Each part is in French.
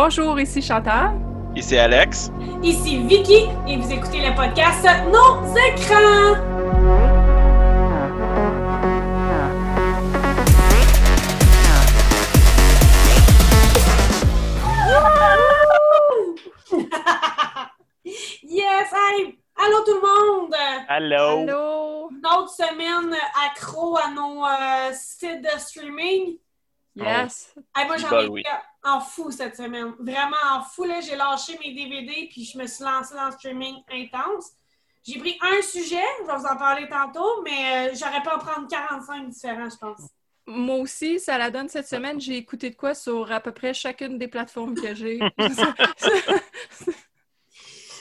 Bonjour, ici Chantal. Ici Alex. Ici Vicky et vous écoutez le podcast Nos écrans. yes, hey, allô tout le monde. Allô. Allô. Une autre semaine accro à nos euh, sites de streaming. Yes. Hey, moi, j'en ai oui. en fou cette semaine. Vraiment en fou. Là, j'ai lâché mes DVD puis je me suis lancée dans le streaming intense. J'ai pris un sujet, je vais vous en parler tantôt, mais euh, j'aurais pu en prendre 45 différents, je pense. Moi aussi, ça la donne cette semaine. J'ai écouté de quoi sur à peu près chacune des plateformes que j'ai.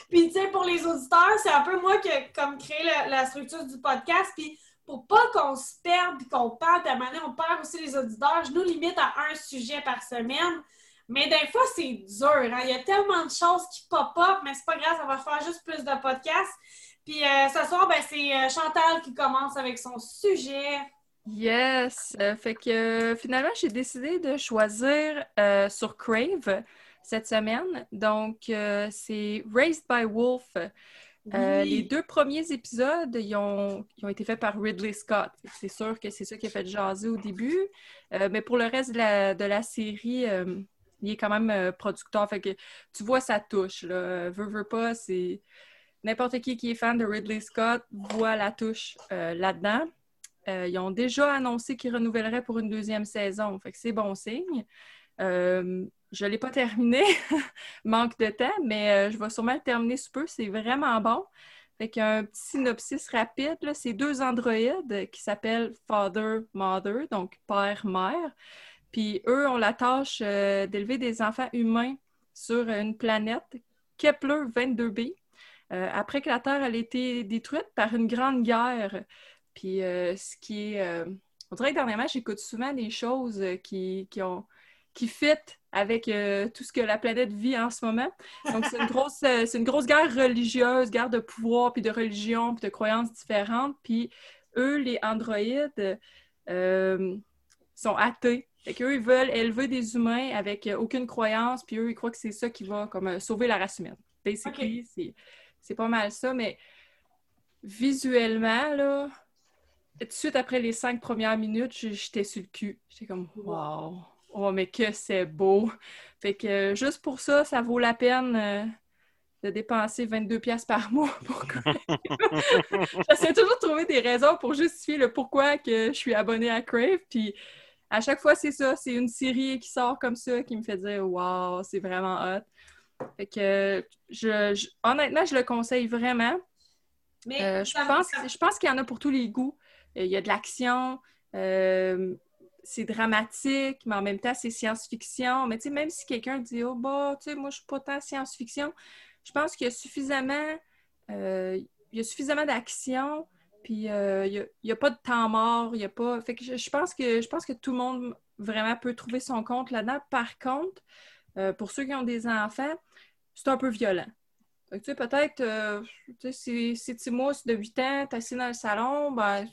Puis, tu sais, pour les auditeurs, c'est un peu moi qui ai comme créé la, la structure du podcast. Puis, pour pas qu'on se perde puis qu'on perde, de la manière on perd aussi les auditeurs, je nous limite à un sujet par semaine. Mais des fois, c'est dur. hein. Il y a tellement de choses qui pop-up, mais c'est pas grave, ça va faire juste plus de podcasts. Puis, euh, ce soir, ben, c'est euh, Chantal qui commence avec son sujet. yes. Euh, fait que finalement, j'ai décidé de choisir sur Crave cette semaine. Donc, c'est Raised by Wolf. Euh, Oui. les deux premiers épisodes, ils ont, ils ont été faits par Ridley Scott. C'est sûr que c'est ça qui a fait jaser au début. Euh, mais pour le reste de la, de la série, euh, il est quand même producteur. Fait que tu vois sa touche. Là. Veux, veux pas, c'est. N'importe qui qui est fan de Ridley Scott voit la touche là-dedans. Ils ont déjà annoncé qu'ils renouvelleraient pour une deuxième saison. Fait que c'est bon signe. Euh, je ne l'ai pas terminé, manque de temps, mais euh, je vais sûrement le terminer sous peu. C'est vraiment bon. Fait qu'un petit synopsis rapide, c'est deux androïdes qui s'appellent Father, Mother, donc père-mère. Puis eux ont la tâche euh, d'élever des enfants humains sur une planète Kepler 22b. euh, après que la Terre a été détruite par une grande guerre. Puis ce qui est... on dirait que dernièrement, j'écoute souvent des choses qui, qui ont qui fit avec euh, tout ce que la planète vit en ce moment. Donc, c'est une grosse, euh, c'est une grosse guerre religieuse, guerre de pouvoir, puis de religion, puis de croyances différentes. Puis eux, les androïdes, euh, sont athées. Fait qu'eux, ils veulent élever des humains avec euh, aucune croyance, puis eux, ils croient que c'est ça qui va comme sauver la race humaine. Basically, c'est, c'est pas mal ça, mais visuellement, là, tout de suite après les cinq premières minutes, j'étais sur le cul. J'étais comme, wow! Oh, mais que c'est beau! Fait que euh, juste pour ça, ça vaut la peine euh, de dépenser 22 pièces par mois pour J'essaie toujours de trouver des raisons pour justifier le pourquoi que je suis abonnée à Crave. Puis à chaque fois, c'est ça. C'est une série qui sort comme ça qui me fait dire Wow, c'est vraiment hot. Fait que je, je- honnêtement, je le conseille vraiment. Mais Euh, je pense, ça- je pense qu'il y en a pour tous les goûts. Il y a de l'action, euh, c'est dramatique, mais en même temps, c'est science-fiction. Mais tu sais, même si quelqu'un dit, oh, bah, tu sais, moi, je suis pas tant science-fiction, je pense qu'il y a suffisamment, euh, suffisamment d'action, puis euh, il y a, pas de temps mort, il y a pas. Fait que je, pense que, je pense que tout le monde vraiment peut trouver son compte là-dedans. Par contre, euh, pour ceux qui ont des enfants, c'est un peu violent. Tu sais, peut-être, euh, tu sais, si, si Timo, c'est de 8 ans, t'es assis dans le salon, ben,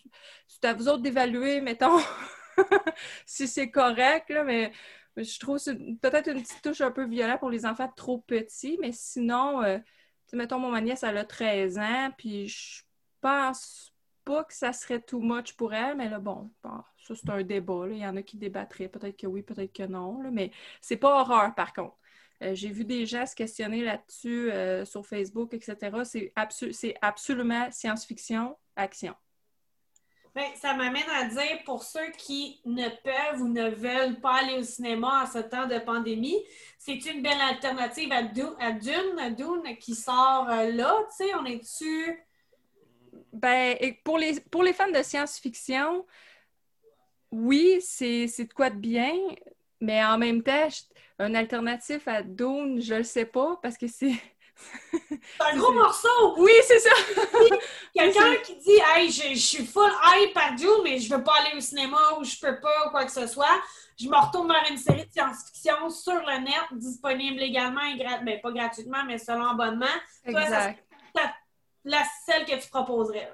c'est à vous autres d'évaluer, mettons, si c'est correct, là, mais, je trouve que c'est peut-être une petite touche un peu violente pour les enfants trop petits, mais sinon, euh, mettons, mon ma nièce, elle a 13 ans, puis je pense pas que ça serait too much pour elle, mais là, bon, ça, c'est un débat. Il y en a qui débattraient, peut-être que oui, peut-être que non, mais c'est pas horreur, par contre. Euh, J'ai vu des gens se questionner là-dessus euh, sur Facebook, etc. C'est absolument science-fiction, action. Ben, ça m'amène à dire pour ceux qui ne peuvent ou ne veulent pas aller au cinéma en ce temps de pandémie, c'est une belle alternative à, Dune, à Dune, qui sort euh, là. Tu sais, on est dessus. Ben, pour les, pour les fans de science-fiction, oui, c'est de quoi de bien, mais en même temps, un alternatif à Dune, je le sais pas, parce que c'est... C'est un gros morceau! Oui, c'est ça! Quelqu'un qui dit Hey, je, je suis full hype à Dune, mais je veux pas aller au cinéma ou je peux pas ou quoi que ce soit. Je me retourne vers une série de science-fiction sur le net, disponible également et ben, pas gratuitement, mais selon abonnement. Toi, ça Exact. La celle que tu proposerais.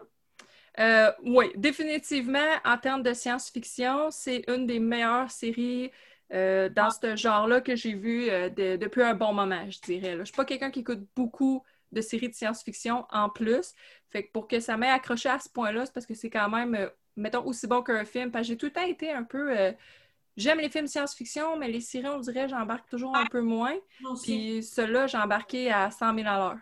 Euh, oui, définitivement, en termes de science-fiction, c'est une des meilleures séries euh, dans ce genre-là que j'ai vu euh, de- depuis un bon moment, je dirais. là. Je suis pas quelqu'un qui écoute beaucoup de séries de science-fiction en plus. Fait que pour que ça m'ait accroché à ce point-là, c'est parce que c'est quand même, euh, mettons, aussi bon qu'un film. Parce que j'ai tout le temps été un peu. euh, J'aime les films science-fiction, mais les séries, on dirait, j'embarque toujours un peu moins. Puis ceux-là, j'ai embarqué à 100 000 à l'heure.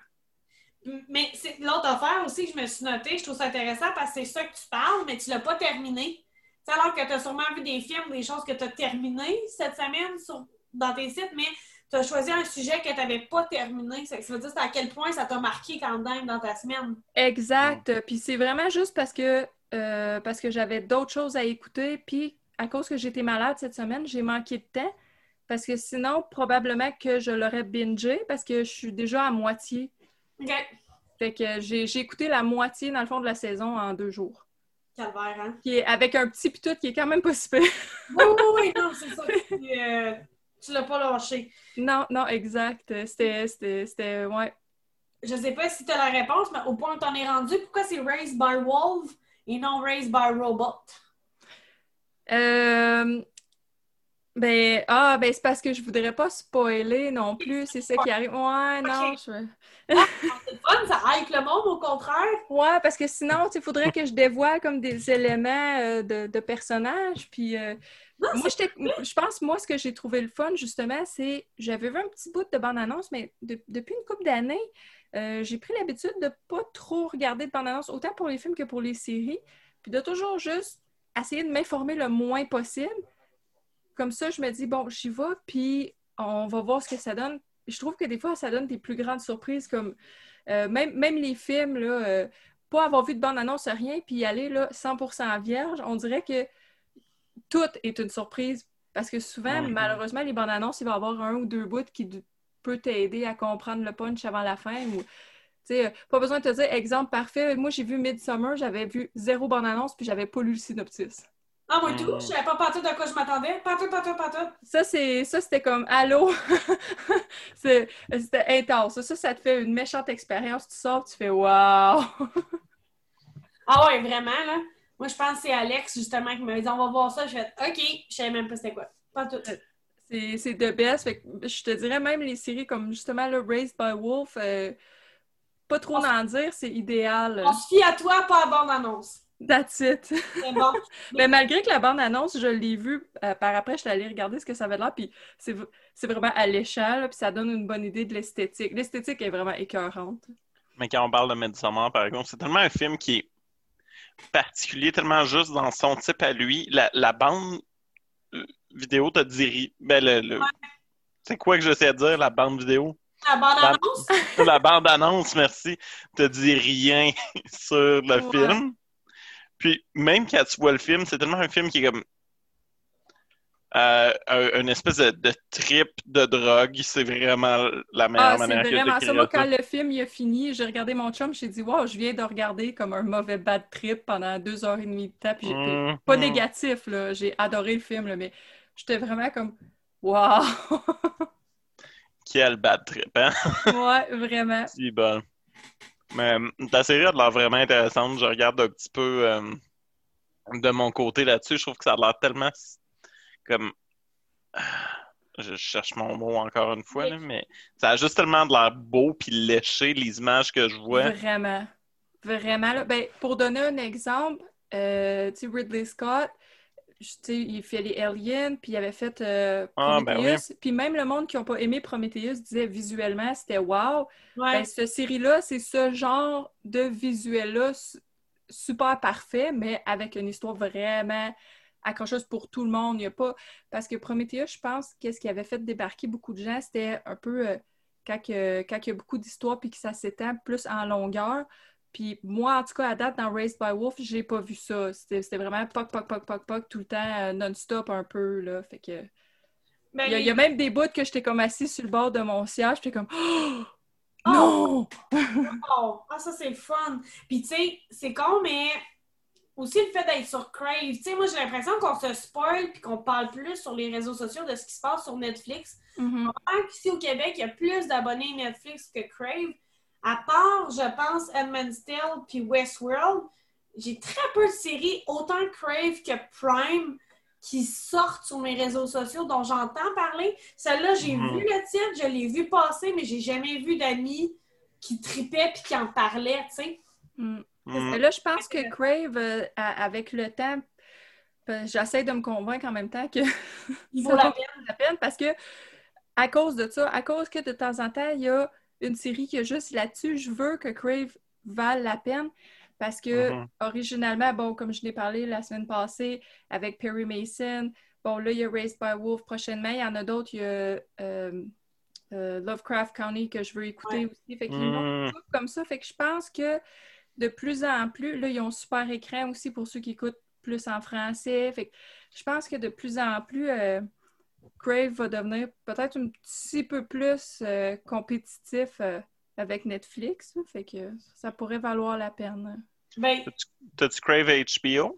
Mais c'est l'autre affaire aussi que je me suis notée, je trouve ça intéressant parce que c'est ça que tu parles, mais tu l'as pas terminé. Alors que tu as sûrement vu des films, des choses que tu as terminées cette semaine sur- dans tes sites, mais tu as choisi un sujet que tu n'avais pas terminé. Ça, veut dire à quel point ça t'a marqué quand même dans ta semaine. Exact. Puis c'est vraiment juste parce que, euh, parce que j'avais d'autres choses à écouter. Puis à cause que j'étais malade cette semaine, j'ai manqué de temps. Parce que sinon, probablement que je l'aurais bingé parce que je suis déjà à moitié. OK. Fait que j'ai écouté la moitié, dans le fond, de la saison en deux jours. Calvaire, hein? Qui est avec un petit pitout qui est quand même pas si pire. Oui, oui, oui, non, c'est ça. Puis, euh, tu l'as pas lâché. Non, non, exact. C'était, c'était, c'était, ouais. Je sais pas si tu as la réponse, mais au point où t'en es rendu, pourquoi c'est Raised by Wolf et non Raised by Robot? Euh, ben, ah, ben, c'est parce que je voudrais pas spoiler non plus. C'est ça qui arrive. Ouais, non, je... C'est fun, ça hype le monde, au contraire. Ouais, parce que sinon, il faudrait que je dévoile comme des éléments euh, de, de personnages. Puis, euh, Non, moi, je pense, moi, ce que j'ai trouvé le fun, justement, c'est j'avais vu un petit bout de bande-annonce, mais de- depuis une couple d'années, euh, j'ai pris l'habitude de pas trop regarder de bande-annonce, autant pour les films que pour les séries, puis de toujours juste essayer de m'informer le moins possible. Comme ça, je me dis, bon, j'y vais, puis on va voir ce que ça donne. Je trouve que des fois, ça donne des plus grandes surprises, comme euh, même, même les films, là, euh, pas avoir vu de bande-annonce, rien, puis y aller là, 100% vierge, on dirait que tout est une surprise. Parce que souvent, Mhm. malheureusement, les bandes annonces, il va y avoir un ou deux bouts qui peut t'aider à comprendre le punch avant la fin. Ou, euh, pas besoin de te dire, exemple parfait, moi j'ai vu Midsummer, j'avais vu zéro bande annonce, puis j'avais pas lu le synopsis. Ah, moi, tout, Mm. je savais pas partout de quoi je m'attendais. Partout, partout, partout. Ça, c'est ça c'était comme Allô! C'est- c'était intense. Ça, ça te fait une méchante expérience. Tu sors, tu fais Waouh! Ah ouais, vraiment, là. Moi, je pense que c'est Alex, justement, qui m'avait dit, on va voir ça. Je fais, OK, je savais même pas c'était quoi. Pas tout. C'est c'est de best. Fait que je te dirais même les séries comme justement le Raised by Wolf, euh, pas trop en dire, c'est idéal. On se fie à toi, pas à bande-annonce. That's it. C'est bon. Mais malgré que la bande-annonce, je l'ai vue euh, par après, je suis allée regarder ce que ça avait l'air, puis c'est vraiment alléchant, là, puis ça donne une bonne idée de l'esthétique. L'esthétique est vraiment écœurante. Mais quand on parle de Midsommar, par exemple, c'est tellement un film qui est particulier, tellement juste dans son type à lui. La, la bande euh, vidéo te dit ri- Ben, le, le- C'est quoi que j'essaie de dire, la bande vidéo? La bande-annonce, la bande-annonce, merci, te dit rien sur le Ouais. film. Puis même quand tu vois le film, c'est tellement un film qui est comme euh, un- une espèce de, de trip de drogue. C'est vraiment la meilleure Ah, c'est manière que vraiment je ça. Moi, quand le film il a fini, j'ai regardé mon chum, j'ai dit, wow, je viens de regarder comme un mauvais bad trip pendant deux heures et demie de temps. Puis j'ai- Mm, pas négatif, là. J'ai adoré le film, là, mais j'étais vraiment comme, wow! Quel bad trip, hein? ouais, vraiment. Si bon. Mais euh, ta série a de l'air vraiment intéressante. Je regarde un petit peu euh, de mon côté là-dessus. Je trouve que ça a l'air tellement comme. Ah, Je cherche mon mot encore une fois, là, mais ça a juste tellement de l'air beau puis léché, les images que je vois. Vraiment. Vraiment. Là. Ben, pour donner un exemple, euh, tu sais, Ridley Scott, il fait les Aliens, puis il avait fait euh, Ah, ben Prometheus. Puis même le monde qui n'a pas aimé Prometheus disait visuellement, c'était wow. ouais. Ben, cette série-là, c'est ce genre de visuel-là su- super parfait, mais avec une histoire vraiment accrocheuse pour tout le monde. Il y a pas... Parce que Prometheus, je pense, qu'est-ce qui avait fait débarquer beaucoup de gens, c'était un peu euh, quand il y a beaucoup d'histoires puis que ça s'étend plus en longueur. Puis moi, en tout cas, à date, dans Raised by Wolf, j'ai pas vu ça. C'était vraiment poc, poc, poc, poc, poc, tout le temps, euh, non-stop un peu, là. Fait que... Ben, Il y, a, il y a même des bouts que j'étais comme assis sur le bord de mon siège, j'étais comme Oh! non! Oh, ah, ça, c'est le fun. Puis, tu sais, c'est con, mais aussi le fait d'être sur Crave. Tu sais, moi, j'ai l'impression qu'on se spoil puis qu'on parle plus sur les réseaux sociaux de ce qui se passe sur Netflix. Mhm. Tant qu'ici au Québec, il y a plus d'abonnés Netflix que Crave. À part, je pense, Edmund's Tale puis Westworld, j'ai très peu de séries, autant Crave que Prime. qui sortent sur mes réseaux sociaux dont j'entends parler. Celle-là, j'ai Mhm. vu le titre, je l'ai vu passer, mais j'ai jamais vu d'amis qui tripaient puis qui en parlaient, tu sais. Mm. Mm. Mais là, je pense que Crave, euh, avec le temps, ben, j'essaie de me convaincre en même temps que Il ça vaut la peine. la peine parce que à cause de ça, à cause que de temps en temps, il y a une série qui est juste là-dessus, je veux que Crave vale la peine parce que Mhm. originalement, bon, comme je l'ai parlé la semaine passée avec Perry Mason, bon, là, il y a Raised by Wolf prochainement, il y en a d'autres, il y a euh, euh, Lovecraft County que je veux écouter Ouais. aussi. Fait qu'ils Mm. comme ça. Fait que je pense que de plus en plus, là, ils ont super écran aussi pour ceux qui écoutent plus en français. Fait que je pense que de plus en plus, euh, Crave va devenir peut-être un petit peu plus euh, compétitif euh, avec Netflix. Fait que ça pourrait valoir la peine. Ben, T'as-tu Crave HBO?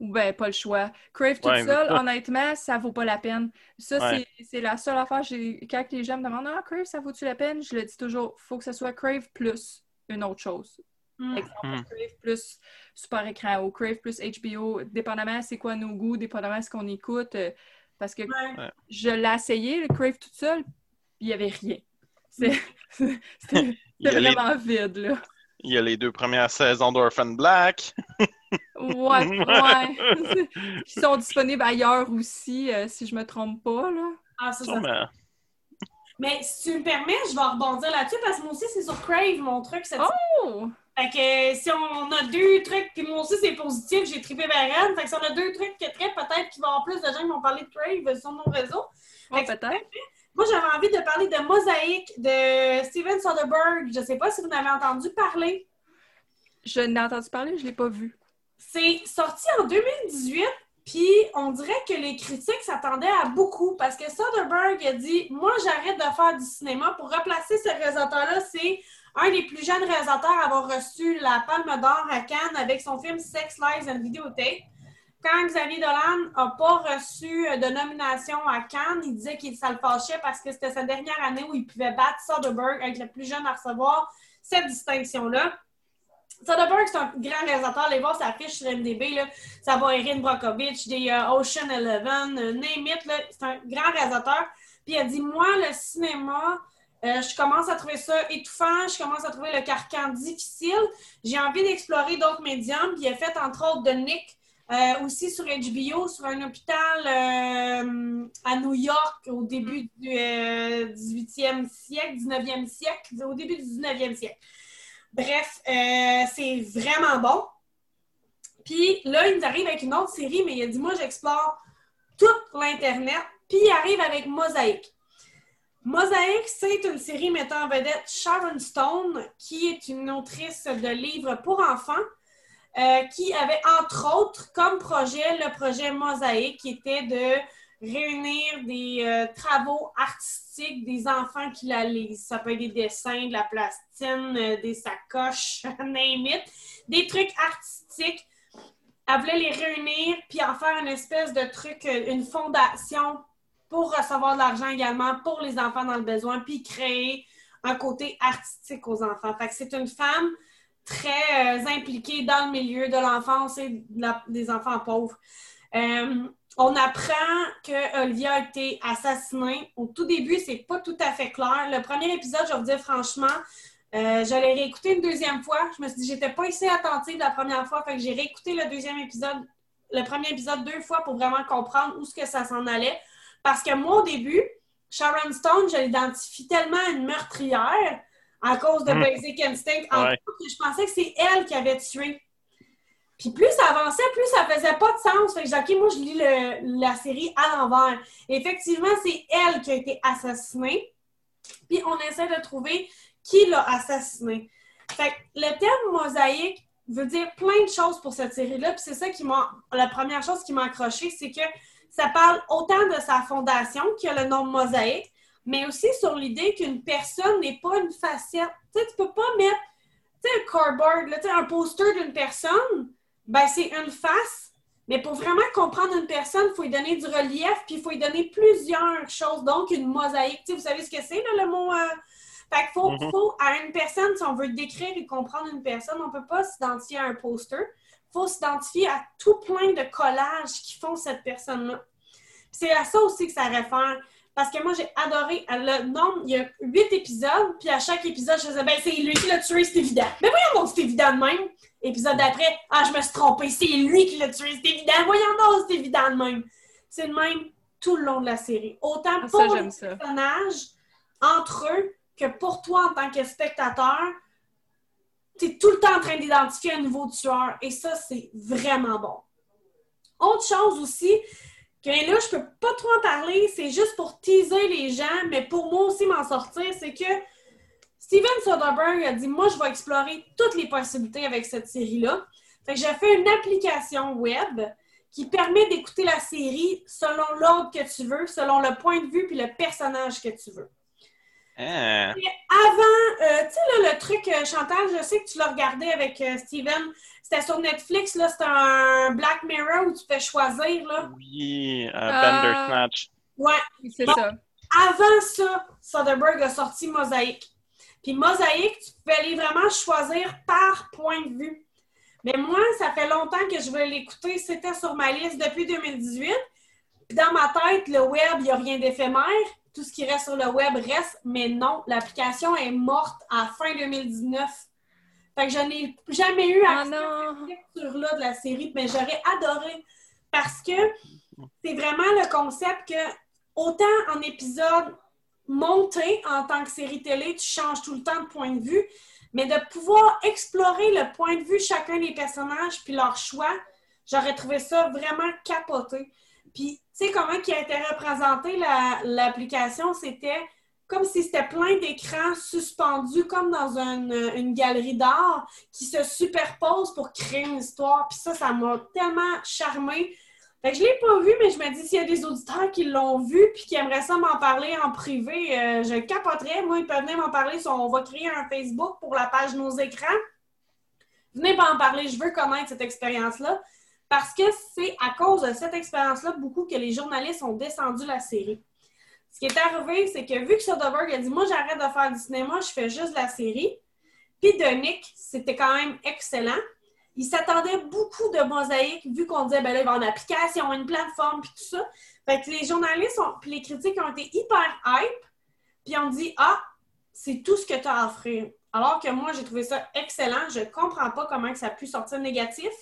Ben pas le choix. Crave toute Ouais, mais seule, ça- honnêtement, ça vaut pas la peine. Ça, Ouais. c'est- la seule affaire. j'ai- Quand les gens me demandent Ah, Crave, ça vaut-tu la peine? Je le dis toujours, faut que ça soit Crave plus une autre chose. mm. Exemple, Mm. Crave plus super écran ou Crave plus HBO, dépendamment c'est quoi nos goûts, dépendamment ce qu'on écoute. Parce que Ouais. je l'ai essayé, le Crave toute seule, puis il n'y avait rien. C'est- C'était les, vraiment vide, là. il y a les deux premières saisons d'Orphan Black. Ouais, ouais. Qui sont disponibles ailleurs aussi, euh, si je me trompe pas, là. Ah, ça, ça. Mais si tu me permets, je vais rebondir là-dessus parce que moi aussi, c'est sur Crave, mon truc. Cette... Oh! Fait que si on a deux trucs, puis moi aussi, c'est positif, j'ai trippé Baran. Fait que si on a deux trucs qui traient, peut-être qu'il va y avoir plus de gens qui vont parler de Crave sur nos réseaux. Peut-être. Moi, j'avais envie de parler de Mosaïque de Steven Soderbergh. Je sais pas si vous en avez entendu parler. Je n'ai entendu parler, je l'ai pas vu. C'est sorti en 2018, puis on dirait que les critiques s'attendaient à beaucoup parce que Soderbergh a dit Moi, j'arrête de faire du cinéma pour replacer ce réalisateur-là. C'est un des plus jeunes réalisateurs à avoir reçu la Palme d'Or à Cannes avec son film Sex, Lies and Videotape. Quand Xavier Dolan n'a pas reçu de nomination à Cannes, il disait que ça le fâchait parce que c'était sa dernière année où il pouvait battre Soderbergh, être le plus jeune à recevoir cette distinction-là. Soderbergh, c'est un grand réalisateur. Allez voir sa fiche sur MDB. Ça va Erin Brockovich, des euh, Ocean Eleven, euh, name it. C'est un grand réalisateur. Puis il a dit Moi, le cinéma, euh, je commence à trouver ça étouffant. Je commence à trouver le carcan difficile. J'ai envie d'explorer d'autres médiums. Puis il a fait, entre autres, de Nick. euh, aussi sur HBO, sur un hôpital euh, à New York au début du euh, 18e siècle, 19e siècle, au début du 19e siècle. Bref, c'est vraiment bon. Puis là, il nous arrive avec une autre série, mais il a dit Moi, j'explore tout l'Internet. Puis il arrive avec Mosaïque. Mosaïque, c'est une série mettant en vedette Sharon Stone, qui est une autrice de livres pour enfants, euh, qui avait entre autres comme projet le projet Mosaïque, qui était de réunir des euh, travaux artistiques des enfants qui la lisent. Ça peut être des dessins, de la plastine, euh, des sacoches, des trucs artistiques. Elle voulait les réunir puis en faire une espèce de truc, une fondation pour recevoir de l'argent également pour les enfants dans le besoin, puis créer un côté artistique aux enfants. Fait que c'est une femme très euh, impliquée dans le milieu de l'enfance et des enfants pauvres. Euh, on apprend que Olivia a été assassinée. Au tout début, c'est pas tout à fait clair. Le premier épisode, je vais vous dire franchement, euh, je l'ai réécouté une deuxième fois. Je me suis dit, j'étais pas assez attentive la première fois, fait j'ai réécouté le deuxième épisode, le premier épisode deux fois pour vraiment comprendre où ce que ça s'en allait. Parce que moi, au début, Sharon Stone, je l'identifie tellement à une meurtrière à cause de Mm. Basic Instinct, en Ouais. que je pensais que c'est elle qui avait tué. Puis plus ça avançait, plus ça faisait pas de sens. Fait que j'ai dit, OK, moi, je lis le- la série à l'envers. Effectivement, c'est elle qui a été assassinée. Puis on essaie de trouver qui l'a assassinée. Fait que le terme mosaïque veut dire plein de choses pour cette série-là. Puis c'est ça qui m'a. La première chose qui m'a accroché, c'est que ça parle autant de sa fondation, qui a le nom mosaïque, mais aussi sur l'idée qu'une personne n'est pas une facette. Tu sais, tu peux pas mettre un cardboard, là, un poster d'une personne, ben c'est une face. Mais pour vraiment comprendre une personne, il faut lui donner du relief, puis il faut lui donner plusieurs choses. Donc, une mosaïque. Tu sais, vous savez ce que c'est, le mot. euh, Fait qu'il faut, Mhm. faut, à une personne, si on veut décrire et comprendre une personne, on ne peut pas s'identifier à un poster. Il faut s'identifier à tout plein de collages qui font cette personne-là. C'est à ça aussi que ça réfère. Parce que moi, j'ai adoré le nombre. Il y a huit épisodes, puis à chaque épisode, je faisais, ben, c'est lui qui l'a tué, c'est évident. Mais voyons donc, c'est évident de même. Épisode d'après, ah, je me suis trompée, c'est lui qui l'a tué, c'est évident. Voyons donc, c'est évident de même. C'est le même tout le long de la série. Autant Ah, pour ça, les ça. personnages, entre eux, que pour toi en tant que spectateur, tu es tout le temps en train d'identifier un nouveau tueur. Et ça, c'est vraiment bon. Autre chose aussi, que là, je peux pas trop en parler, c'est juste pour teaser les gens, mais pour moi aussi m'en sortir, c'est que Steven Soderbergh a dit Moi, je vais explorer toutes les possibilités avec cette série-là. Fait que j'ai fait une application web qui permet d'écouter la série selon l'ordre que tu veux, selon le point de vue puis le personnage que tu veux. Hein? Avant, euh, tu sais, là, le truc, euh, Chantal, je sais que tu l'as regardé avec euh, Steven. C'était sur Netflix, là. C'était un Black Mirror où tu peux choisir, là. Oui, euh, Ah. Bandersnatch. Ouais. C'est Bon. ça. Avant ça, Soderbergh a sorti Mosaïque. Puis Mosaïque, tu pouvais aller vraiment choisir par point de vue. Mais moi, ça fait longtemps que je voulais l'écouter. C'était sur ma liste depuis 2018. Puis dans ma tête, le web, il n'y a rien d'éphémère. Tout ce qui reste sur le web reste. Mais non, l'application est morte à fin 2019. Fait que je n'ai jamais eu Ah accès à non! cette lecture-là de la série, mais j'aurais adoré parce que c'est vraiment le concept que autant en épisode monté en tant que série télé, tu changes tout le temps de point de vue, mais de pouvoir explorer le point de vue de chacun des personnages puis leur choix, j'aurais trouvé ça vraiment capoté. Puis, tu sais, comment qui a été représentée la- l'application, c'était comme si c'était plein d'écrans suspendus, comme dans une, une galerie d'art, qui se superposent pour créer une histoire. Puis ça, ça m'a tellement charmée. Fait que je l'ai pas vu, mais je me dis, s'il y a des auditeurs qui l'ont vu puis qui aimeraient ça m'en parler en privé, euh, je capoterais. Moi, ils peuvent venir m'en parler. On va créer un Facebook pour la page Nos écrans. Venez pas en parler. Je veux connaître cette expérience-là. Parce que c'est à cause de cette expérience-là beaucoup que les journalistes ont descendu la série. Ce qui est arrivé, c'est que vu que Soderbergh a dit Moi, j'arrête de faire du cinéma, je fais juste la série. Puis de Nick, c'était quand même excellent. Il s'attendait beaucoup de mosaïques, vu qu'on disait, ben là, il va une application, une plateforme, puis tout ça. Fait que les journalistes puis les critiques ont été hyper hype, puis on dit, ah, c'est tout ce que tu as à offrir. Alors que moi, j'ai trouvé ça excellent. Je comprends pas comment que ça a pu sortir négatif.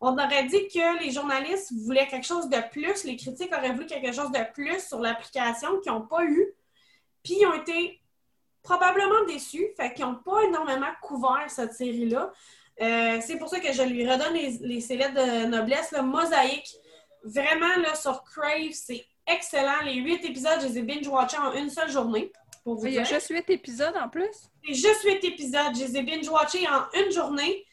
On aurait dit que les journalistes voulaient quelque chose de plus, les critiques auraient voulu quelque chose de plus sur l'application qu'ils n'ont pas eu. Puis ils ont été probablement déçus, fait qu'ils n'ont pas énormément couvert cette série-là. Euh, c'est pour ça que je lui redonne les, les célèbres de noblesse. Le mosaïque, vraiment, là, sur Crave, c'est excellent. Les huit épisodes, je les ai binge-watchés en une seule journée. Pour vous Il y a dire. juste huit épisodes en plus? C'est juste huit épisodes. Je les ai binge-watchés en une journée.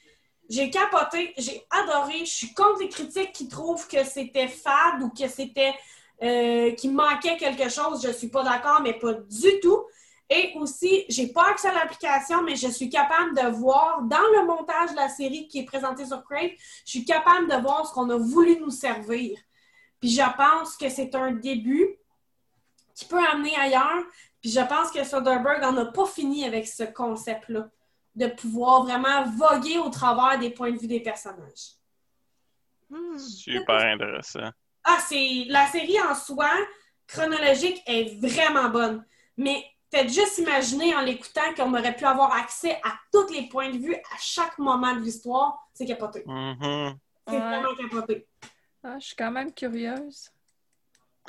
J'ai capoté, j'ai adoré. Je suis contre les critiques qui trouvent que c'était fade ou que c'était euh, qu'il manquait quelque chose. Je suis pas d'accord, mais pas du tout. Et aussi, j'ai pas accès à l'application, mais je suis capable de voir dans le montage de la série qui est présentée sur Crave, je suis capable de voir ce qu'on a voulu nous servir. Puis je pense que c'est un début qui peut amener ailleurs. Puis je pense que Soderbergh n'en a pas fini avec ce concept-là, de pouvoir vraiment voguer au travers des points de vue des personnages. Hmm. Super intéressant. Ah, c'est la série en soi, chronologique, est vraiment bonne. Mais faites juste imaginer en l'écoutant qu'on aurait pu avoir accès à tous les points de vue à chaque moment de l'histoire. C'est capoté. Mhm. C'est Ouais. vraiment capoté. Ah, je suis quand même curieuse.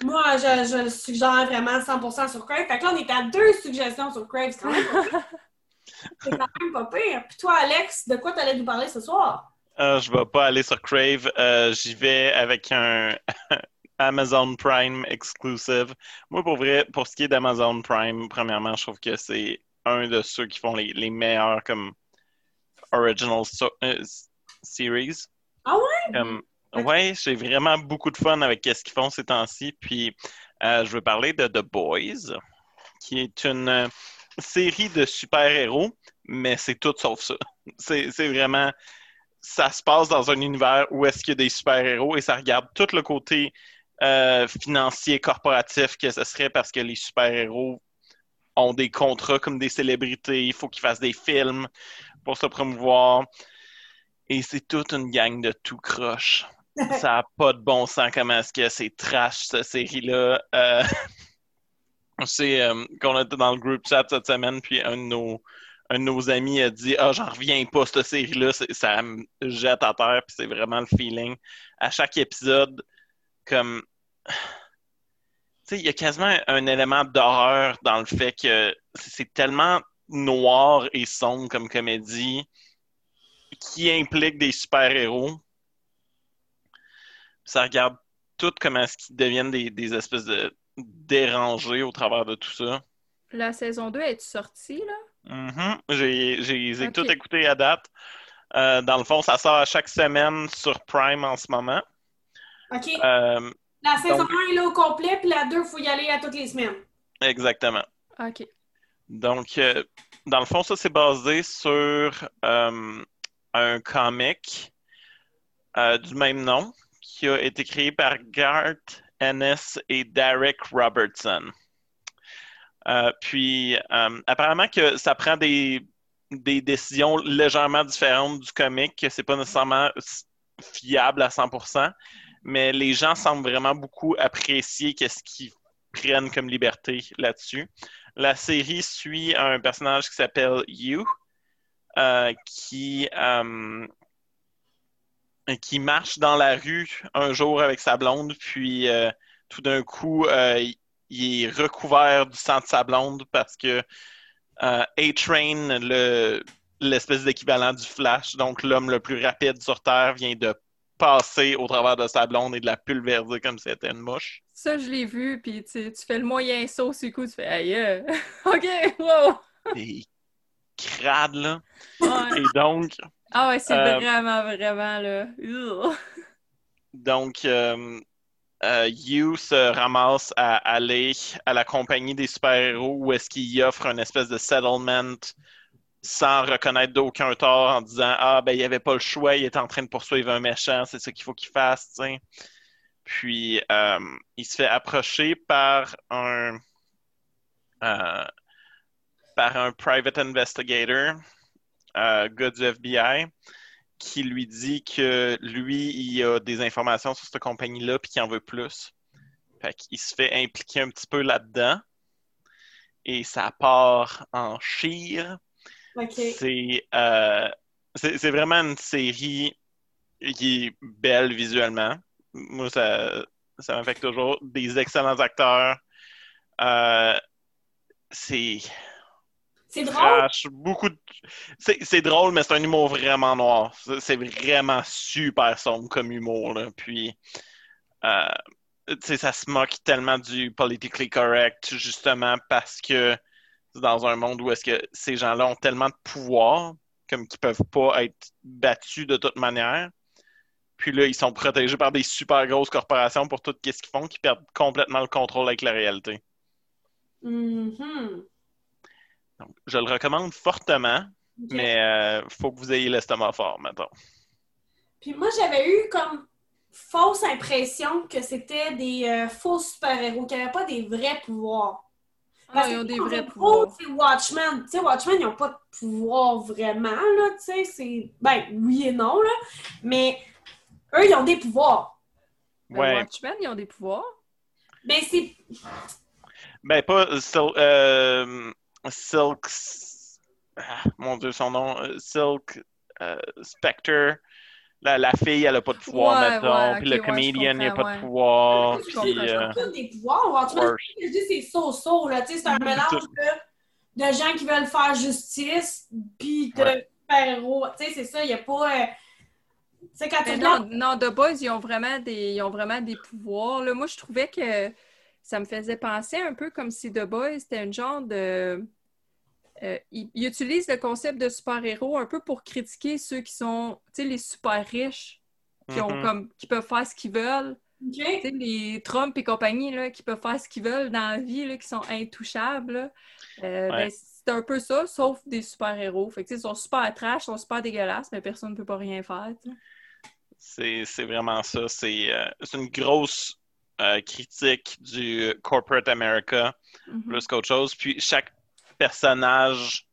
Moi, je, je le suggère vraiment 100% sur Crave. Fait que là, on est à deux suggestions sur Crave. C'est quand même. C'est quand même pas pire. Puis toi, Alex, de quoi tu allais nous parler ce soir? Euh, je vais pas aller sur Crave. Euh, J'y vais avec un Amazon Prime exclusive. Moi, pour vrai, pour ce qui est d'Amazon Prime, premièrement, je trouve que c'est un de ceux qui font les, les meilleurs comme original so- euh, series. Ah ouais? Ok. ouais, j'ai vraiment beaucoup de fun avec ce qu'ils font ces temps-ci. Puis, euh, je veux parler de The Boys, qui est une série de super-héros, mais c'est tout sauf ça. C'est vraiment ça se passe dans un univers où est-ce qu'il y a des super-héros et ça regarde tout le côté euh, financier, corporatif que ce serait parce que les super-héros ont des contrats comme des célébrités, il faut qu'ils fassent des films pour se promouvoir. Et c'est toute une gang de tout croche. Ça n'a pas de bon sens comment est-ce que c'est trash, cette série-là. Euh, on sait euh, qu'on était dans le group chat cette semaine, puis un de nos, un de nos amis a dit Ah, j'en reviens pas, cette série-là, c'est- ça me jette à terre, puis c'est vraiment le feeling. À chaque épisode, comme. Tu sais, il y a quasiment un, élément d'horreur dans le fait que c'est c'est tellement noir et sombre comme comédie qui implique des super-héros. Ça regarde tout comment est-ce qu'ils deviennent des, des espèces de dérangés au travers de tout ça. La saison 2 est sortie, là? Mhm. J'ai tout écouté à date. Euh, dans le fond, ça sort à chaque semaine sur Prime en ce moment. OK. Euh, La saison donc- 1 est là au complet, puis la 2, il faut y aller à toutes les semaines. exactement. OK. Donc, euh, dans le fond, ça, c'est basé sur euh, un comic euh, du même nom qui a été créé par Garth Et Derek Robertson. Euh, puis, euh, apparemment que ça prend des, des décisions légèrement différentes du comic, que c'est pas nécessairement fiable à 100%, mais les gens semblent vraiment beaucoup apprécier qu'est-ce qu'ils prennent comme liberté là-dessus. La série suit un personnage qui s'appelle You, euh, qui, qui marche dans la rue un jour avec sa blonde, puis euh, tout d'un coup, euh, il- est recouvert du sang de sa blonde parce que euh, A-Train, le- l'espèce d'équivalent du Flash, donc l'homme le plus rapide sur Terre, vient de passer au travers de sa blonde et de la pulvériser comme si c'était une mouche. Ça, je l'ai vu, puis tu, tu fais le moyen saut sur le coup, tu fais aïe, euh, OK, wow! Et crade, là. Ouais. Et donc, Ah ouais, c'est Euh, vraiment, vraiment, là. Ugh. Donc, euh, euh, You se ramasse à aller à la compagnie des super-héros où est-ce qu'il y offre une espèce de settlement sans reconnaître d'aucun tort en disant Ah, ben, il n'y avait pas le choix, il est en train de poursuivre un méchant, c'est ça qu'il faut qu'il fasse, tu sais. Puis, euh, il se fait approcher par un, par un private investigator, euh, gars du FBI, qui lui dit que lui, il a des informations sur cette compagnie-là puis qu'il en veut plus. Fait qu'il se fait impliquer un petit peu là-dedans. Et ça part en chire. C'est euh, c'est vraiment une série qui est belle visuellement. Moi, ça, ça m'affecte toujours. Des excellents acteurs. Euh, c'est C'est drôle. beaucoup de... C'est c'est drôle, mais c'est un humour vraiment noir. C'est vraiment super sombre comme humour, là. Puis, euh, tu sais, ça se moque tellement du politically correct, justement parce que c'est dans un monde où est-ce que ces gens-là ont tellement de pouvoir, comme qu'ils peuvent pas être battus de toute manière. Puis là, ils sont protégés par des super grosses corporations pour tout ce qu'ils font, qui perdent complètement le contrôle avec la réalité. Mhm. Donc, je le recommande fortement. Mais euh, faut que vous ayez l'estomac fort, mettons. Puis moi, j'avais eu comme fausse impression que c'était des euh, faux super-héros, qu'il n'y avait pas des vrais pouvoirs. Ah, ils ont des vrais gros, pouvoirs. sais, Watchmen, tu sais, Watchmen, ils n'ont pas de pouvoir vraiment, là, tu sais, c'est... Ben, oui et non, là, mais eux, ils ont des pouvoirs. Ben, Ouais. Watchmen, ils ont des pouvoirs. Mais c'est... Ben, pas euh, Silk. ah, mon Dieu, son nom. euh, Silk euh, Spectre. La, la fille, elle a pas de pouvoir, Ouais, mettons. ouais, puis le je il a pas de pouvoir. Je Puis, je euh, Ils ont des pouvoirs. Worse. je dis, c'est so-so, là, tu sais, c'est un mélange de, de gens qui veulent faire justice, puis de Ouais. super-héros. Tu sais, c'est ça, il n'y a pas... euh, quand tu non, non, The Boys, ils ont vraiment des, ils ont vraiment des pouvoirs. Là, moi, je trouvais que ça me faisait penser un peu comme si The Boys, c'était un genre de... euh, ils, ils utilisent le concept de super-héros un peu pour critiquer ceux qui sont, tu sais, les super riches, qui, ont mhm. comme, qui peuvent faire ce qu'ils veulent. Tu sais, les Trump et compagnie, là, qui peuvent faire ce qu'ils veulent dans la vie, là, qui sont intouchables. Euh, Ouais. ben, c'est un peu ça, sauf des super-héros. Fait que, tu sais, ils sont super trash, ils sont super dégueulasses, mais personne ne peut pas rien faire. C'est c'est vraiment ça. C'est euh, c'est une grosse euh, critique du corporate America. Mhm. plus qu'autre chose. Puis chaque personnage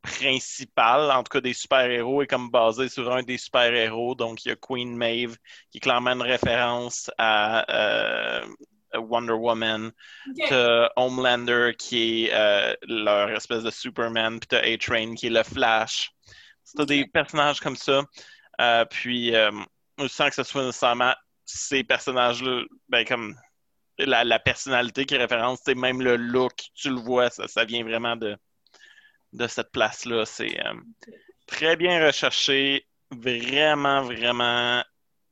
principal, en tout cas des super-héros, est comme basé sur un des super-héros. Donc, il y a Queen Maeve, qui est clairement une référence à euh, Wonder Woman. Ok. T'as Homelander, qui est euh, leur espèce de Superman. Puis t'as A-Train, qui est le Flash. T'as des personnages comme ça. Euh, puis, euh, sans que ce soit nécessairement ces personnages-là, ben, comme la, personnalité qui référence, c'est même le look, tu le vois, ça, ça vient vraiment de, de cette place-là. C'est euh, très bien recherché, vraiment, vraiment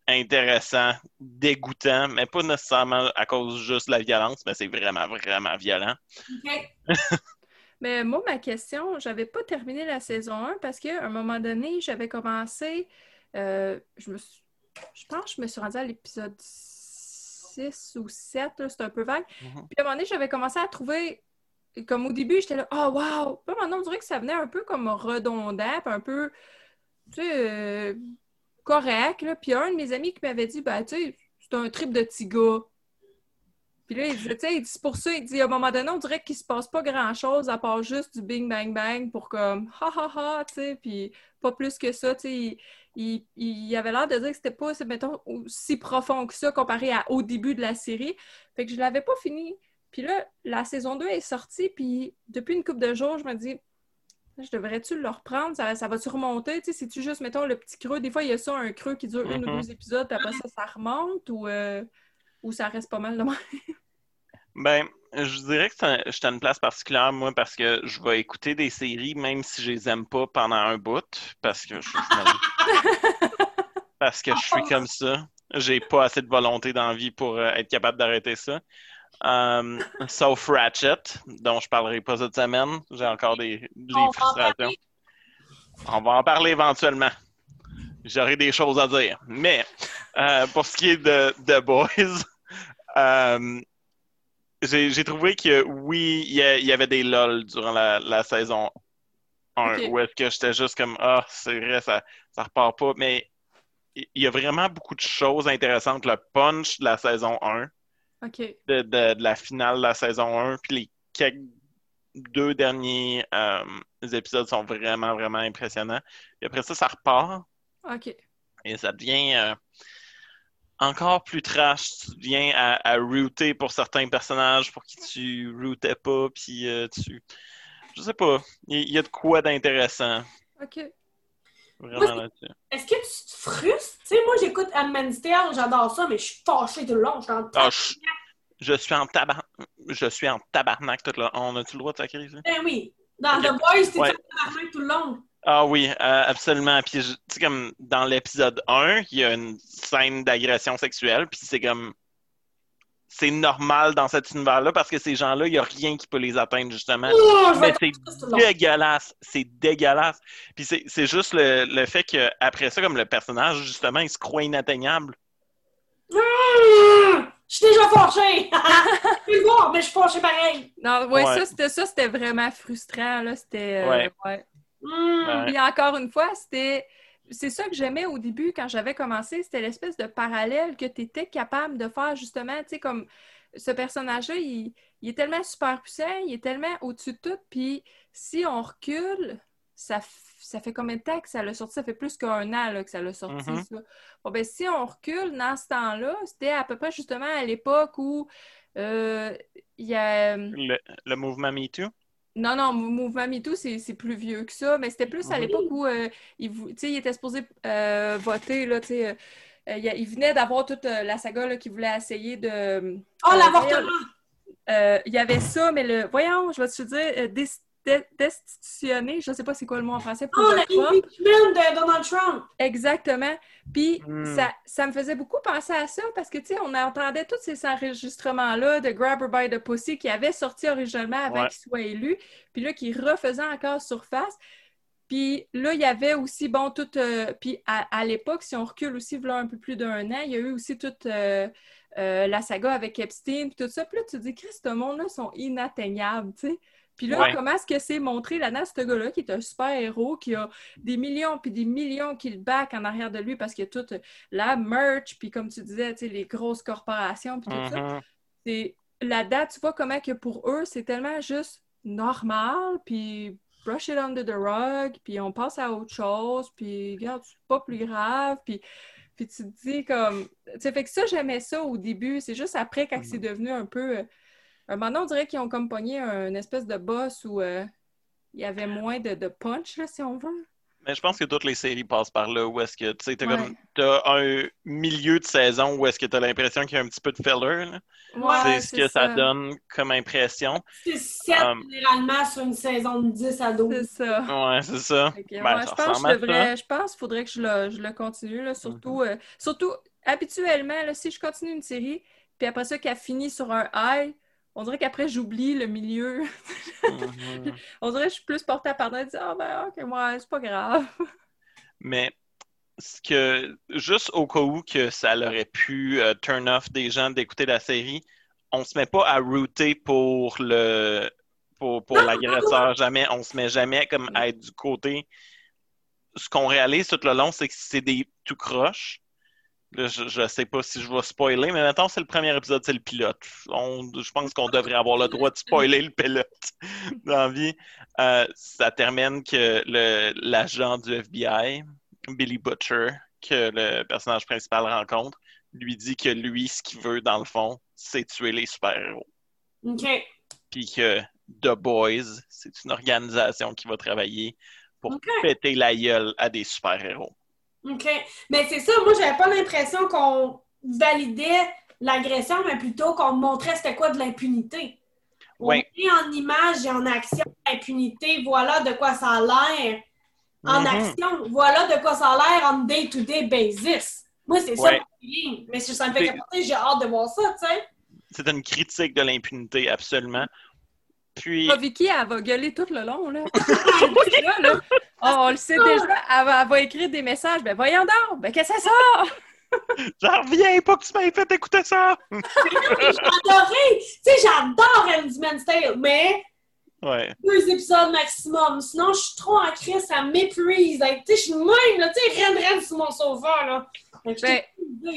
intéressant, dégoûtant, mais pas nécessairement à cause juste de la violence, mais c'est vraiment, vraiment violent. Ok. Mais moi, ma question, j'avais pas terminé la saison 1 parce qu'à un moment donné, j'avais commencé. euh, je, me suis- je pense que je me suis rendue à l'épisode 6 ou 7, là, c'est un peu vague. Mhm. Puis à un moment donné, j'avais commencé à trouver. Comme au début, j'étais là, oh wow! Puis maintenant, on dirait que ça venait un peu comme redondant, puis un peu, tu sais, euh, correct. Là. Puis un de mes amis qui m'avait dit, ben, tu sais, c'est un trip de petit gars. Puis là, il disait, tu sais, il dit, pour ça, il dit, à un moment donné, on dirait qu'il se passe pas grand-chose à part juste du bing bang bang pour comme, ha ha ha, tu sais, puis pas plus que ça, tu sais. Il, il, il avait l'air de dire que c'était pas, c'est, mettons, aussi profond que ça comparé à, au début de la série. Fait que je l'avais pas fini. Puis là, la saison 2 est sortie, puis depuis une couple de jours, je me dis, je devrais-tu le reprendre? Ça, ça va-tu remonter? Tu sais, c'est-tu juste, mettons, le petit creux? Des fois, il y a ça, un creux qui dure une ou Mhm. deux épisodes, puis après ça, ça remonte ou, euh, ou ça reste pas mal de même? Ben, je dirais que j'étais à une place particulière, moi, parce que je vais écouter des séries, même si je les aime pas pendant un bout, parce que je suis parce que je suis comme ça. J'ai pas assez de volonté dans la vie pour euh, être capable d'arrêter ça. Um, sauf Ratchet, dont je parlerai pas cette semaine. J'ai encore des, des On va en frustrations. parler. On va en parler éventuellement. J'aurai des choses à dire. Mais euh, pour ce qui est de The Boys, euh, j'ai trouvé que oui, il y, avait des lol durant la, la saison 1, Ok. où est-ce que j'étais juste comme Ah, c'est vrai, ça, ça repart pas. Mais il y a vraiment beaucoup de choses intéressantes. Le punch de la saison 1, OK. de, de- de la finale de la saison 1, puis les quelques deux derniers euh, épisodes sont vraiment, vraiment impressionnants. Puis après ça, ça repart OK. et ça devient euh, encore plus trash. Tu viens à, à rooter pour certains personnages pour qui tu rootais pas, puis euh, tu... Je sais pas, il y, a de quoi d'intéressant OK. vraiment là-dessus. Est-ce que tu te frustres? Tu sais, moi, j'écoute Handmaid's Tale, j'adore ça, mais je suis fâchée tout le long. Je suis en Ah, je, je suis en tabar... je suis en tabarnak tout là. On a-tu le droit de sacrer ici? Ben oui. Dans Ok. The Boys, t'es Ouais. ouais. tout le long. Ah oui, euh, absolument. Puis, tu sais, comme dans l'épisode 1, il y a une scène d'agression sexuelle, puis c'est comme. C'est normal dans cet univers-là parce que ces gens-là, il n'y a rien qui peut les atteindre, justement. Oh, Mais c'est dégueulasse. C'est dégueulasse. Puis c'est c'est juste le, le fait qu'après ça, comme le personnage, justement, il se croit inatteignable. Mmh! Je suis déjà fâchée! Je peux le voir, mais je suis fâchée pareil. Non, ouais, Ouais. ça, c'était ça, c'était vraiment frustrant, là. C'était... euh, Ouais. ouais. Mmh. Ouais. Puis encore une fois, c'était... C'est ça que j'aimais au début quand j'avais commencé, c'était l'espèce de parallèle que tu étais capable de faire justement, tu sais, comme ce personnage-là, il, il est tellement super puissant, il est tellement au-dessus de tout, puis si on recule, ça, ça fait combien de temps que ça l'a sorti? Ça fait plus qu'un an là, que ça l'a sorti, Mhm. ça. Bon, ben si on recule dans ce temps-là, c'était à peu près justement à l'époque où euh, il y a... Le, le mouvement MeToo? Non, non, Mou- Mouvement MeToo, c'est c'est plus vieux que ça, mais c'était plus à Mhm. l'époque où euh, il, il était supposé euh, voter, là, tu sais, euh, euh, il, il venait d'avoir toute la saga là, qui voulait essayer de... Oh, l'avortement! il y avait ça, mais le... Voyons, je vais te dire, des- de- destitutionner, je sais pas c'est quoi le mot en français pour Oh, le Trump. de Donald Trump! Exactement. Puis Hmm. ça, ça me faisait beaucoup penser à ça parce que, tu sais, on entendait tous ces enregistrements-là de Grab Her by the Pussy qui avaient sorti originalement avant Ouais. qu'il soit élu, puis là, qui refaisaient encore surface. Puis là, il y avait aussi, bon, tout. euh, puis à, à l'époque, si on recule aussi, voilà un peu plus d'un an, il y a eu aussi toute euh, euh, la saga avec Epstein, puis tout ça. Puis là, tu te dis, Christ, ce monde-là sont inatteignables, tu sais. Puis là, Ouais. comment est-ce que c'est montré là-dedans, ce gars-là, qui est un super-héros, qui a des millions puis des millions qui le back en arrière de lui parce qu'il y a toute la merch, puis comme tu disais, les grosses corporations, puis tout ça. Mhm. C'est là-dedans, tu vois comment que pour eux, c'est tellement juste normal, puis brush it under the rug, puis on passe à autre chose, puis regarde, c'est pas plus grave, puis, puis tu te dis comme... Tu sais, fait que ça, j'aimais ça au début. C'est juste après, quand c'est devenu un peu... euh, un moment, on dirait qu'ils ont comme pogné un- une espèce de boss où euh, il y avait moins de, de punch, là, si on veut. Mais je pense que toutes les séries passent par là où est-ce que tu sais, t'as Ouais. comme t'as un milieu de saison où est-ce que t'as l'impression qu'il y a un petit peu de filler. Ouais, c'est ce que ça. donne comme impression. C'est 7 Um, généralement sur une saison de 10 à 12. C'est ça. Ouais, c'est ça. Ben, ouais, ça je pense que je devrais, je pense qu'il faudrait que je le, je le continue, là, surtout, Mhm. euh, surtout habituellement, là, si je continue une série, puis après ça qu'elle finit sur un high, on dirait qu'après j'oublie le milieu. Mhm. on dirait que je suis plus portée à pardon et dire Ah ben ok, moi, c'est pas grave. Mais ce que juste au cas où que ça aurait pu euh, turn off des gens d'écouter la série, on se met pas à router pour le pour, pour l'agresseur jamais, on se met jamais comme à être du côté. Ce qu'on réalise tout le long, c'est que c'est des tout croches. Là, je, je sais pas si je vais spoiler, mais maintenant c'est le premier épisode, c'est le pilote. On- je pense qu'on devrait avoir le droit de spoiler le pilote dans la vie. Euh, ça termine que l'agent du FBI, Billy Butcher, que le personnage principal rencontre, lui dit que lui, ce qu'il veut, dans le fond, c'est tuer les super-héros. OK. Puis que The Boys, c'est une organisation qui va travailler pour péter la gueule à des super-héros. OK. Mais c'est ça, moi, j'avais pas l'impression qu'on validait l'agression, mais plutôt qu'on montrait c'était quoi de l'impunité. On Ouais. met en image et en action l'impunité, voilà de quoi ça a l'air. En Mhm. action, voilà de quoi ça a l'air en day-to-day basis. Moi, c'est ça mon feeling. Mais ça me fait capoter, j'ai hâte de voir ça, tu sais. C'est une critique de l'impunité, absolument. Puis, Ah, Vicky, elle va gueuler tout le long, là. Là. Oh, on le sait déjà, elle va, elle va écrire des messages. Ben voyons donc, ben qu'est-ce que c'est ça? j'en reviens pas que tu m'aies fait écouter ça! J'ai adoré! Tu sais, j'adore Handmaid's Tale, mais Ouais. deux épisodes maximum. Sinon, je suis trop en crise, ça m'épuise. Tu sais, je suis même, là, tu sais, reine, reine sur mon sofa, là. Ben,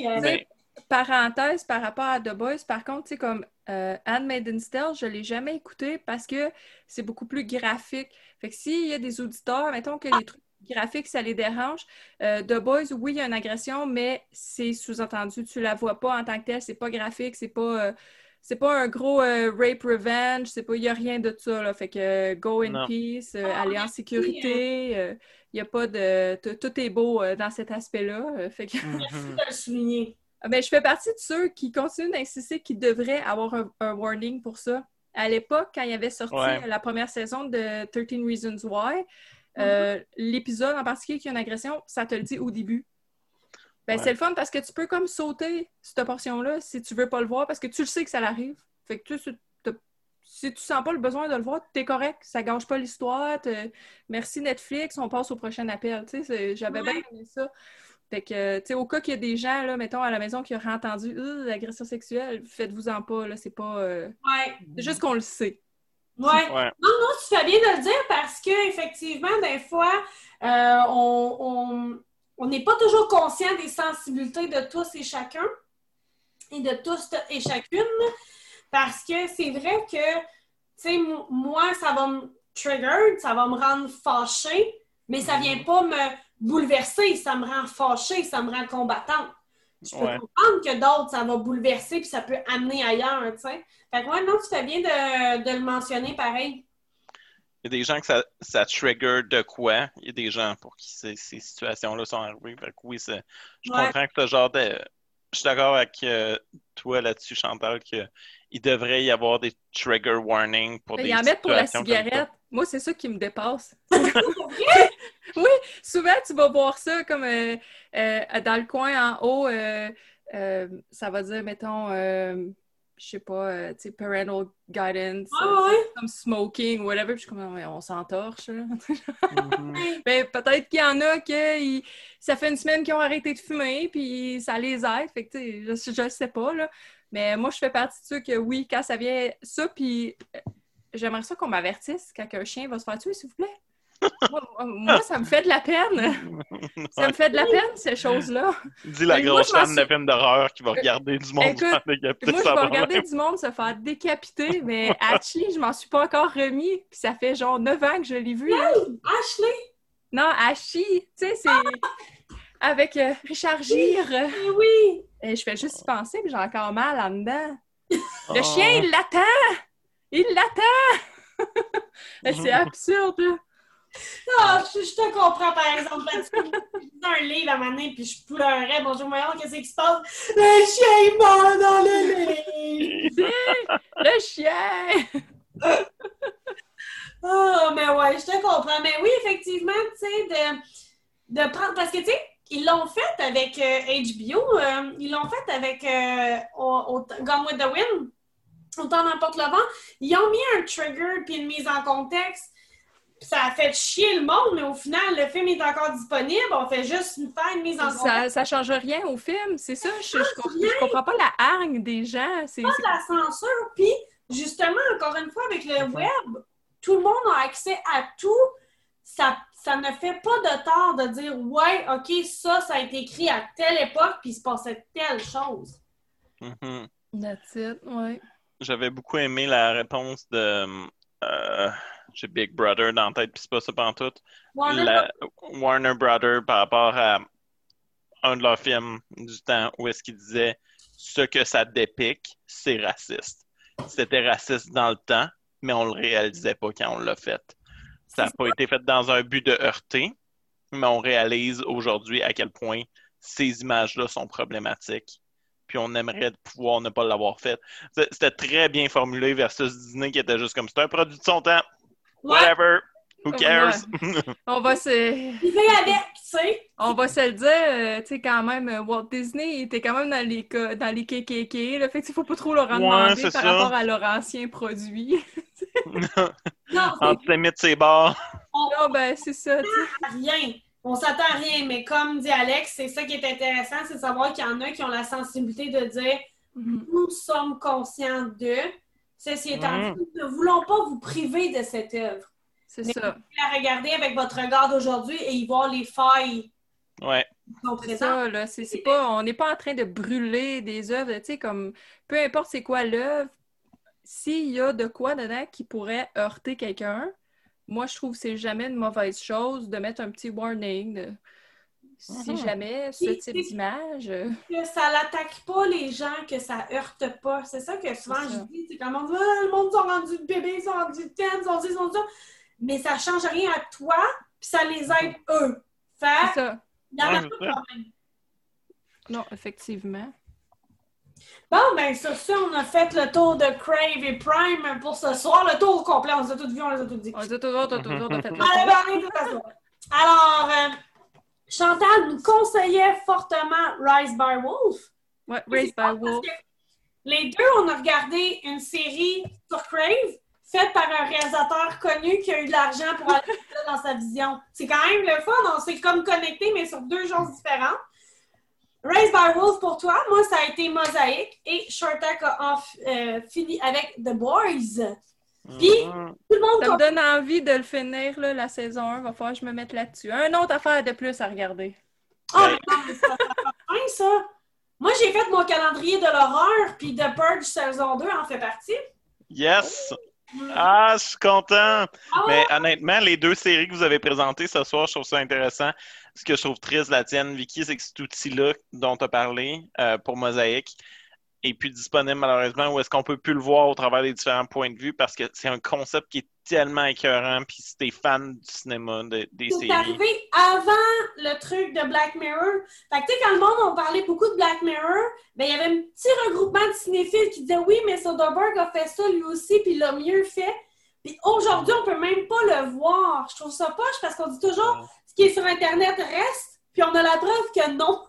hein. Mais- parenthèse par rapport à The Boys, par contre, tu sais, comme euh, Handmaid's Tale, je l'ai jamais écouté parce que c'est beaucoup plus graphique. Fait que s'il y a des auditeurs, mettons que les trucs graphiques, ça les dérange, euh, The Boys, oui, il y a une agression, mais c'est sous-entendu. Tu la vois pas en tant que telle, c'est pas graphique, c'est pas... euh, c'est pas un gros euh, rape revenge, c'est pas, il y a rien de ça, là. Fait que euh, go in Non. peace, euh, Ah, aller en sécurité, euh, il y a pas de... tout- est beau euh, dans cet aspect-là. euh, fait que... Mhm. de le souligner. Mais je fais partie de ceux qui continuent d'insister qu'ils devraient avoir un, un warning pour ça. À l'époque, quand il y avait sorti Ouais. la première saison de 13 Reasons Why, euh, l'épisode en particulier qui a une agression, ça te le dit au début. Ben, Ouais. C'est le fun parce que tu peux comme sauter cette portion-là si tu veux pas le voir parce que tu le sais que ça l'arrive. Fait que tu, si tu sens pas le besoin de le voir, t'es correct. Ça gâche pas l'histoire. t'es- Merci Netflix, on passe au prochain appel. Tu sais, c'est- J'avais Ouais. bien aimé ça. Fait que, tu sais, au cas qu'il y a des gens, là, mettons, à la maison qui auraient entendu Euh, l'agression sexuelle, faites-vous-en pas, là, c'est pas... euh, Ouais. C'est juste qu'on le sait. Ouais. Ouais. Non, non, tu fais bien de le dire parce que effectivement, des fois, euh, on on- on n'est pas toujours conscient des sensibilités de tous et chacun et de tous et chacune. Parce que c'est vrai que, tu sais, moi, ça va me trigger, ça va me rendre fâchée, mais ça vient pas me bouleverser, ça me rend fâchée, ça me rend combattante. Je peux Ouais. comprendre que d'autres, ça va bouleverser puis ça peut amener ailleurs, tu sais. Fait que ouais, non, tu fais bien de, de le mentionner pareil. Il y a des gens que ça, ça trigger de quoi? Il y a des gens pour qui ces, ces situations-là sont arrivées. Fait que oui, c'est- je Ouais. comprends que le genre de. Je suis d'accord avec euh, toi là-dessus, Chantal, qu'il devrait y avoir des trigger warnings pour des Ils en mettent pour la cigarette. Moi, c'est ça qui me dépasse. oui, souvent, tu vas voir ça comme euh, euh, dans le coin en haut, euh, euh, ça va dire, mettons, euh, je sais pas, euh, tu sais, parental guidance, Ah ouais? comme smoking, whatever. Puis je suis comme, on s'entorche. là. Mhm. Ben, peut-être qu'il y en a que ils- ça fait une semaine qu'ils ont arrêté de fumer, puis ça les aide. Fait que, tu sais, je, je sais pas, là. Mais moi, je fais partie de ceux que, oui, quand ça vient ça, puis j'aimerais ça qu'on m'avertisse quand un chien va se faire tuer, s'il vous plaît. Moi, moi, ça me fait de la peine. Ça me fait de la peine, ces choses-là. Dis la Mais grosse fan de films d'horreur qui va regarder du monde Écoute, se faire décapiter Moi, je vais regarder du monde se faire décapiter, mais Ashley, je m'en suis pas encore remis. Puis ça fait genre 9 ans que je l'ai vu. Ashley, Non, Ashley, tu sais, c'est avec euh, Richard Gere. eh oui! Et je fais juste y penser, puis j'ai encore mal en dedans. Oh. Le chien, il l'attend! Il l'attend! C'est absurde, là. Ah, je, je te comprends, par exemple, parce que un livre à moment donné, puis je pleurais. Bonjour, voyons, qu'est-ce qui se passe? Le chien est mort dans le livre! Le chien! Ah, mais ouais, je te comprends. Mais oui, effectivement, tu sais, de, de prendre. Parce que, tu sais, ils l'ont fait avec euh, HBO, euh, ils l'ont fait avec euh, au- au- Gone with the Wind, Autant n'importe le vent. Ils ont mis un trigger puis une mise en contexte. Puis Ça a fait chier le monde, mais au final, le film est encore disponible. On fait juste faire une mise en contexte. Ça, ça change rien au film, c'est ça. Je, je, comprends pas la hargne des gens. C'est, pas de la censure. Puis, justement, encore une fois, avec le web, tout le monde a accès à tout. Ça, ça ne fait pas de tort de dire Ouais, OK, ça, ça a été écrit à telle époque, puis il se passait telle chose. That's it, ouais. J'avais beaucoup aimé la réponse de. euh, J'ai Big Brother dans la tête, puis c'est pas ça pantoute. Warner La- Warner Brother par rapport à un de leurs films du temps où est-ce qu'il disait ce que ça dépique, c'est raciste. C'était raciste dans le temps, mais on le réalisait pas quand on l'a fait. Ça n'a pas été fait dans un but de heurter, mais on réalise aujourd'hui à quel point ces images-là sont problématiques. Puis on aimerait pouvoir ne pas l'avoir fait. C'était très bien formulé versus Disney qui était juste comme c'est un produit de son temps. Whatever. Who Ouais. cares? On va se, il fait avec, tu sais. on va se le dire, euh, tu sais, quand même, euh, Walt Disney il était quand même dans les, dans les KKK, là, fait qu'il faut pas trop leur en Ouais, demander par ça. rapport à leur ancien produit. Non, c'est Antisémite, c'est barres. Non, ben, c'est ça, tu sais. rien. On s'attend à rien, mais comme dit Alex, c'est ça qui est intéressant, c'est de savoir qu'il y en a qui ont la sensibilité de dire Mhm. nous sommes conscients de. Ceci étant dit, nous ne voulons pas vous priver de cette œuvre. C'est ça. la regarder avec votre regard d'aujourd'hui et y voir les failles Ouais. qui sont C'est présentes. ça, là. Pas, on n'est pas en train de brûler des œuvres, tu sais, comme peu importe c'est quoi l'œuvre, s'il y a de quoi dedans qui pourrait heurter quelqu'un, moi je trouve que c'est jamais une mauvaise chose de mettre un petit warning de si Mhm. jamais ce type c'est- d'image. euh, Que ça l'attaque pas les gens, que ça heurte pas. C'est ça que souvent je dis. C'est comme on dit, Ah, le monde sont rendus bébés, ils sont rendus ten, ils sont ils sont ça. Mais ça change rien à toi, puis ça les aide eux. C'est Fait ça. il y en a Ouais, pas de problème. Non, effectivement. Bon, ben sur ça, on a fait le tour de Crave et Prime pour ce soir. Le tour complet, on les a tous vus, on les a tous dit. On on a fait le Allez, tour. ben, allez, tout à fait. Alors, euh, Chantal nous conseillait fortement Rise by Wolf. Ouais, Raised by Wolf. Les deux, on a regardé une série sur Crave faite par un réalisateur connu qui a eu de l'argent pour aller dans sa vision. C'est quand même le fun. On s'est comme connecté, mais sur deux choses différentes. Raised by Wolf pour toi, moi, ça a été Mosaïque et Shortak a euh, fini avec The Boys. Puis- Mhm. Tout le monde Ça me donne envie de le finir, là, la saison 1. Va falloir que je me mette là-dessus. Un autre affaire de plus à regarder. Ah, mais non, mais ça, ça fait fin, ça. Moi, j'ai fait mon calendrier de l'horreur, puis The Purge saison 2 en fait partie. Yes! Ah, je suis content! Ah ouais? Mais honnêtement, les deux séries que vous avez présentées ce soir, je trouve ça intéressant. Ce que je trouve triste, la tienne, Vicky, c'est que cet outil-là dont tu as parlé euh, pour Mosaïque est plus disponible malheureusement ou est-ce qu'on peut plus le voir au travers des différents points de vue? Parce que c'est un concept qui est tellement écœurant puis si t'es fan du cinéma, de- des C'est séries. arrivé avant le truc de Black Mirror. Fait que, tu sais, quand le monde on parlait beaucoup de Black Mirror, ben, il y avait un petit regroupement de cinéphiles qui disaient oui, mais Soderbergh a fait ça lui aussi, puis il l'a mieux fait. Puis aujourd'hui, on peut même pas le voir. Je trouve ça poche parce qu'on dit toujours ce qui est sur Internet reste, puis on a la preuve que non.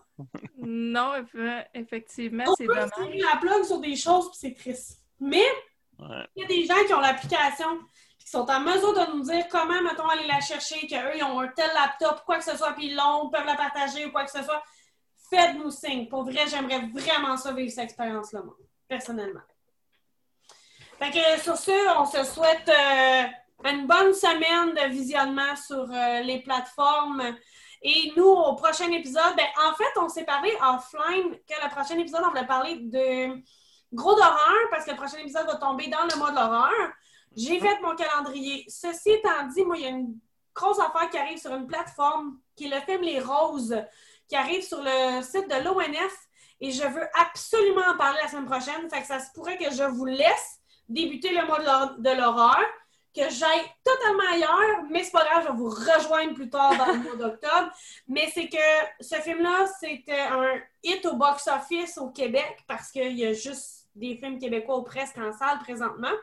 Non, eff- effectivement, On c'est peut dommage. tirer la plug sur des choses, puis c'est triste. Mais Ouais. il y a des gens qui ont l'application, qui sont en mesure de nous dire comment, mettons, aller la chercher, qu'eux, ils ont un tel laptop, quoi que ce soit, puis ils l'ont, peuvent la partager ou quoi que ce soit. Faites-nous signe. Pour vrai, j'aimerais vraiment ça vivre cette expérience-là, moi, personnellement. Fait que sur ce, on se souhaite euh, une bonne semaine de visionnement sur euh, les plateformes. Et nous, au prochain épisode, ben, en fait, on s'est parlé offline que le prochain épisode, on voulait parler de gros d'horreur parce que le prochain épisode va tomber dans le mois de l'horreur. J'ai fait mon calendrier. Ceci étant dit, moi, il y a une grosse affaire qui arrive sur une plateforme qui est le film Les Roses, qui arrive sur le site de l'ONF et je veux absolument en parler la semaine prochaine. Fait que ça se pourrait que je vous laisse débuter le mois de l'horreur, que j'aille totalement ailleurs, mais c'est pas grave, je vais vous rejoindre plus tard dans le mois d'octobre. Mais c'est que ce film-là, c'était un hit au box-office au Québec parce qu'il y a juste des films québécois ou presque en salle présentement.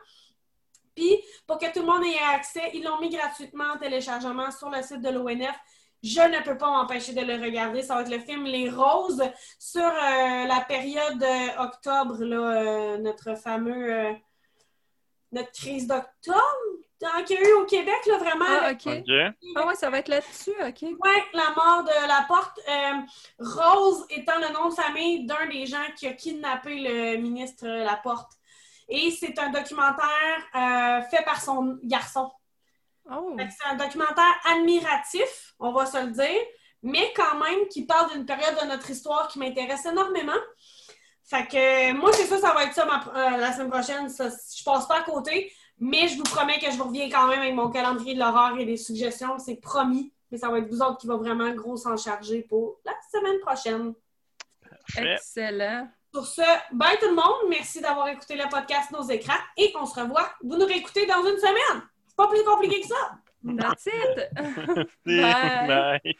Puis, pour que tout le monde ait accès, ils l'ont mis gratuitement en téléchargement sur le site de l'ONF. Je ne peux pas m'empêcher de le regarder. Ça va être le film Les Roses sur euh, la période euh, octobre, là, euh, notre fameux. notre crise d'octobre qu'il y a eu au Québec, là, vraiment. Ah, OK. Ah, ouais, ça va être là-dessus, OK. Oui, la mort de la porte. Rose étant le nom de famille d'un des gens qui a kidnappé le ministre Laporte. Et c'est un documentaire euh, fait par son garçon. Oh. C'est un documentaire admiratif, on va se le dire, mais quand même qui parle d'une période de notre histoire qui m'intéresse énormément. Fait que moi, c'est ça, ça va être ça euh, la semaine prochaine. Ça, je passe pas à côté, mais je vous promets que je vous reviens quand même avec mon calendrier de l'horreur et des suggestions. C'est promis, mais ça va être vous autres qui va vraiment gros s'en charger pour la semaine prochaine. Excellent. Sur ce, bye tout le monde. Merci d'avoir écouté le podcast Nos écrans et on se revoit. Vous nous réécoutez dans une semaine. C'est pas plus compliqué que ça. That's it. bye. bye.